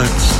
puppets.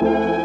Oh.